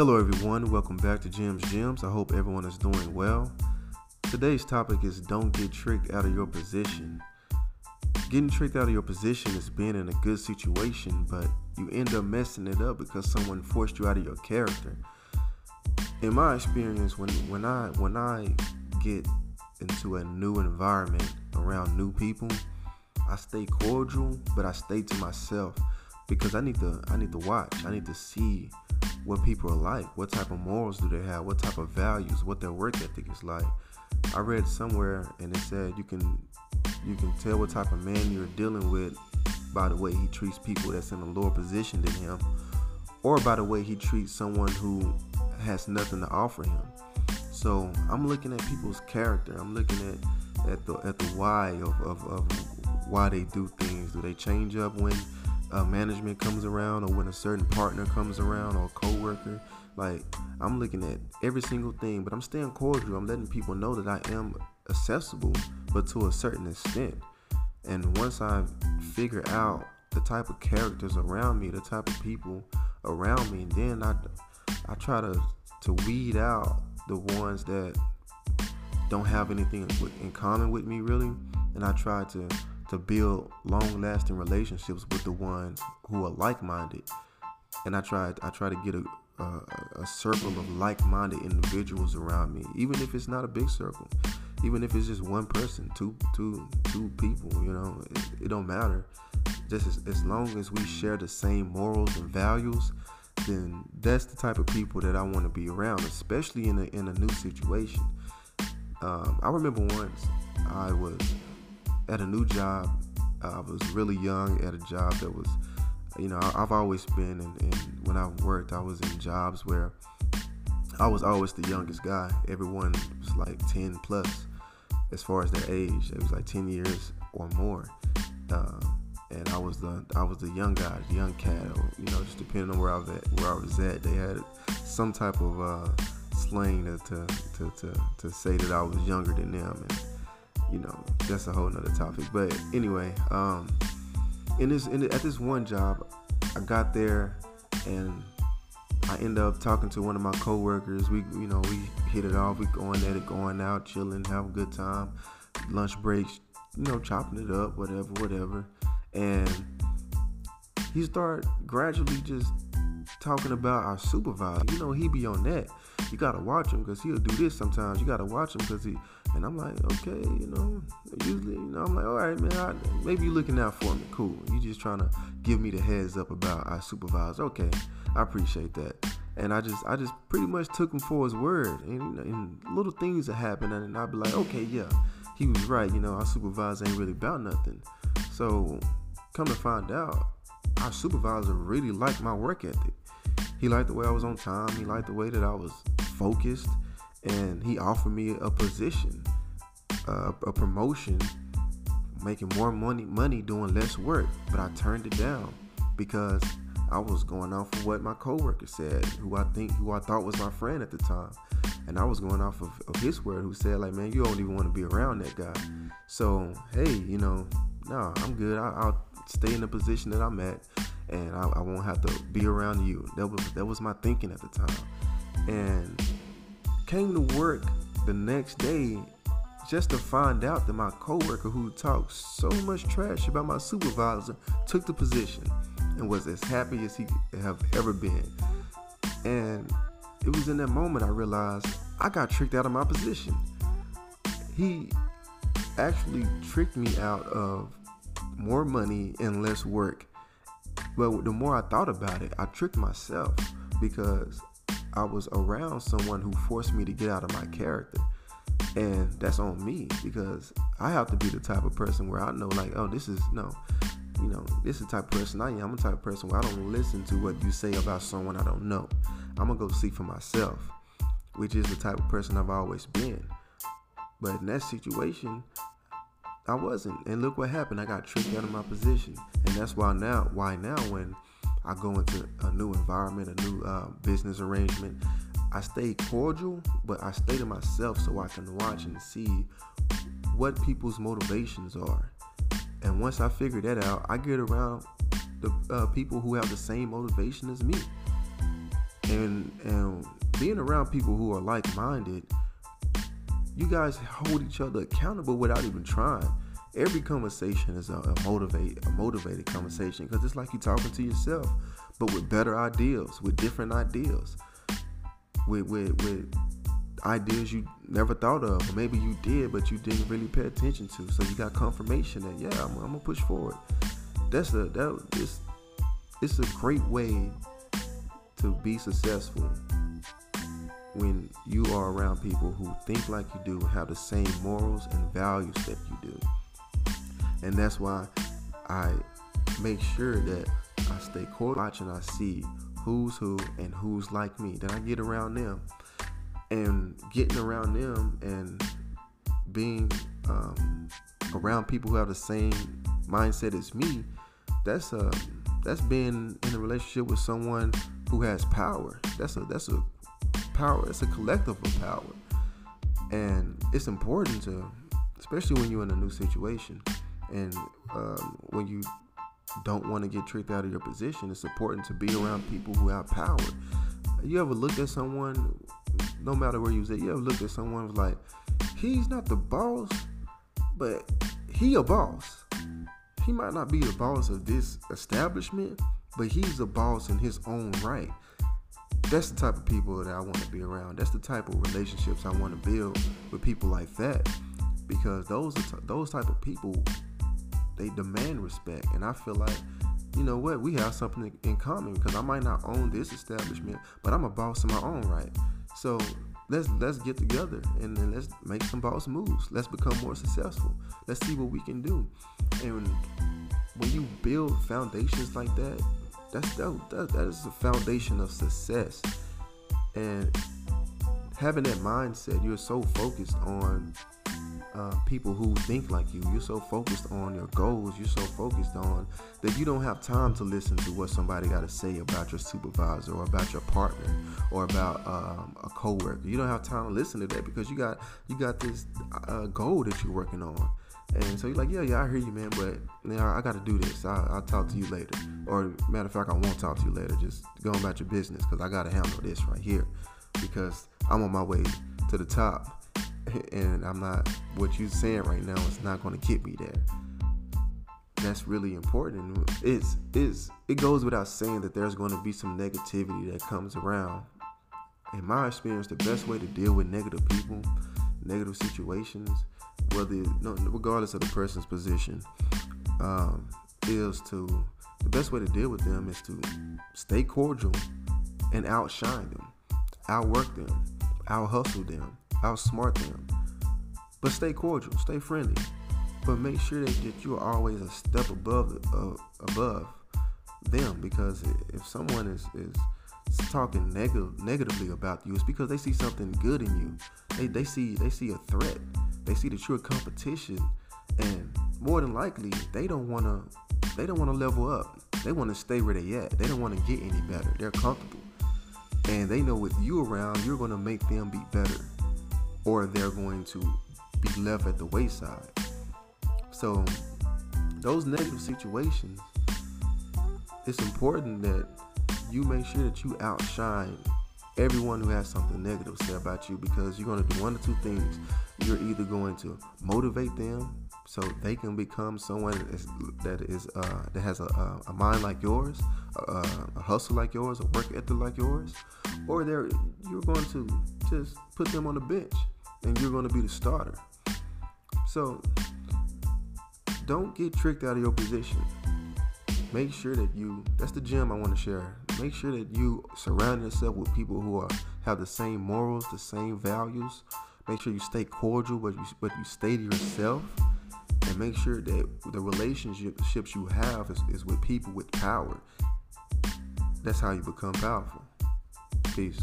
Hello, everyone. Welcome back to Jim's Gems. I hope everyone is doing well. Today's topic is don't get tricked out of your position. Getting tricked out of your position is being in a good situation, but you end up messing it up because someone forced you out of your character. In my experience, when when I when I get into a new environment around new people, I stay cordial, but I stay to myself because I need to I need to watch. I need to see what people are like, what type of morals do they have, what type of values, what their work ethic is like. I read somewhere and it said you can you can tell what type of man you're dealing with by the way he treats people that's in a lower position than him, or by the way he treats someone who has nothing to offer him. So I'm looking at people's character. I'm looking at at the at the why of, of, of why they do things. Do they change up when uh, management comes around, or when a certain partner comes around, or a coworker? Like I'm looking at every single thing, but I'm staying cordial. I'm letting people know that I am accessible, but to a certain extent. And once I figure out the type of characters around me, the type of people around me, and then I I try to to weed out the ones that don't have anything in common with me really, and I try to to build long-lasting relationships with the ones who are like-minded. And I try I try to get a a, a circle of like-minded individuals around me, even if it's not a big circle, even if it's just one person, two two two people. You know, it, it don't matter. Just as, as long as we share the same morals and values, then that's the type of people that I want to be around, especially in a in a new situation. Um, I remember once I was at a new job. I was really young at a job that was, you know, I've always been, and, and when I worked, I was in jobs where I was always the youngest guy. Everyone was like 10 plus as far as their age. It was like 10 years or more. Uh, and I was the I was the young guy, young cat, you know, just depending on where I was at. Where I was at, they had some type of uh, slang to, to to, to to say that I was younger than them, and you know, that's a whole nother topic. But anyway, um, in this in, at this one job, I got there and I end up talking to one of my coworkers. We you know we hit it off. We going at it, going out, chilling, have a good time. Lunch breaks, you know, chopping it up, whatever, whatever. And he started gradually just talking about our supervisor. You know, he be on that. You gotta watch him because he'll do this sometimes. You gotta watch him because he. And I'm like, okay, you know, usually, you know, I'm like, all right, man, I, maybe you're looking out for me. Cool. You're just trying to give me the heads up about our supervisor. Okay, I appreciate that. And I just, I just pretty much took him for his word. And, and little things that happen, and I'd be like, okay, yeah, he was right. You know, our supervisor ain't really about nothing. So, come to find out, our supervisor really liked my work ethic. He liked the way I was on time. He liked the way that I was focused, and he offered me a position, uh, a promotion, making more money, money doing less work. But I turned it down because I was going off of what my coworker said, who I think, who I thought was my friend at the time, and I was going off of, of his word, who said like, man, you don't even want to be around that guy. So hey, you know, no, I'm good. I, I'll stay in the position that I'm at and I, I, won't have to be around you. That was that was my thinking at the time, and came to work the next day just to find out that my coworker who talked so much trash about my supervisor took the position and was as happy as he have ever been. And it was in that moment I realized I got tricked out of my position. He actually tricked me out of more money and less work but the more I thought about it, I tricked myself because I was around someone who forced me to get out of my character. And that's on me because I have to be the type of person where I know, like, oh, this is no, you know, this is the type of person I am. I'm the type of person where I don't listen to what you say about someone I don't know. I'm gonna go see for myself, which is the type of person I've always been. But in that situation, I wasn't. And look what happened. I got tricked out of my position. And that's why now, why now when I go into a new environment, a new uh, business arrangement, I stay cordial, but I stay to myself so I can watch and see what people's motivations are. And once I figure that out, I get around the uh, people who have the same motivation as me. and and being around people who are like-minded you guys hold each other accountable without even trying every conversation is a, a motivate a motivated conversation because it's like you're talking to yourself but with better ideals with different ideals, with with with ideas you never thought of or maybe you did but you didn't really pay attention to. So you got confirmation that yeah i'm, I'm gonna push forward. That's a that it's, it's a great way to be successful when you are around people who think like you do have the same morals and values that you do and that's why i make sure that i stay core watching i see who's who and who's like me then i get around them. And getting around them and being um, around people who have the same mindset as me that's a that's being in a relationship with someone who has power. That's a that's a power it's a collective of power. And it's important to especially when you're in a new situation and um, when you don't want to get tricked out of your position it's important to be around people who have power you ever looked at someone no matter where you was at, you ever looked at someone was like, he's not the boss, but he a boss. He might not be the boss of this establishment, but he's a boss in his own right. That's the type of people that I want to be around. That's the type of relationships I want to build with people like that, because those t- those type of people, they demand respect, and I feel like you know what, we have something in common because I might not own this establishment, but I'm a boss in my own right. So let's let's get together and then let's make some boss moves. Let's become more successful. Let's see what we can do. And when you build foundations like that, that's that, that, that is the foundation of success. And having that mindset, you're so focused on uh, people who think like you. You're so focused on your goals. You're so focused on that you don't have time to listen to what somebody got to say about your supervisor or about your partner or about um, a coworker. You don't have time to listen to that because you got you got this uh, goal that you're working on. And so you're like, yeah, yeah, I hear you, man, but you I got to do this. I, will talk to you later. Or matter of fact, I won't talk to you later. Just go about your business because I got to handle this right here because I'm on my way to the top and I'm not what you're saying right now is not going to get me there. That's really important. It's it's it goes without saying that there's going to be some negativity that comes around. In my experience, the best way to deal with negative people, negative situations, whether regardless of the person's position, um, is to the best way to deal with them is to stay cordial and outshine them, outwork them, out hustle them, outsmart them. But stay cordial, stay friendly. But make sure that, that you are always a step above uh, above them because if someone is, is talking neg- negatively about you, it's because they see something good in you. They, they see they see a threat. They see that you're a competition, and more than likely they don't want to they don't want to level up. They want to stay where they at. They don't want to get any better. They're comfortable, and they know with you around, you're to make them be better or they're going to be left at the wayside. So, those negative situations, it's important that you make sure that you outshine everyone who has something negative to say about you because you're going to do one or two things. You're either going to motivate them so they can become someone that is, that, is, uh, that has a, a, mind like yours, a, a, hustle like yours, a work ethic like yours, or they're you're going to just put them on the bench and you're going to be the starter. So don't get tricked out of your position. Make sure that you that's the gem I want to share. Make sure that you surround yourself with people who are have the same morals, the same values. Make sure you stay cordial, but you but you stay to yourself. And make sure that the relationships you have is, is with people with power. That's how you become powerful. Peace.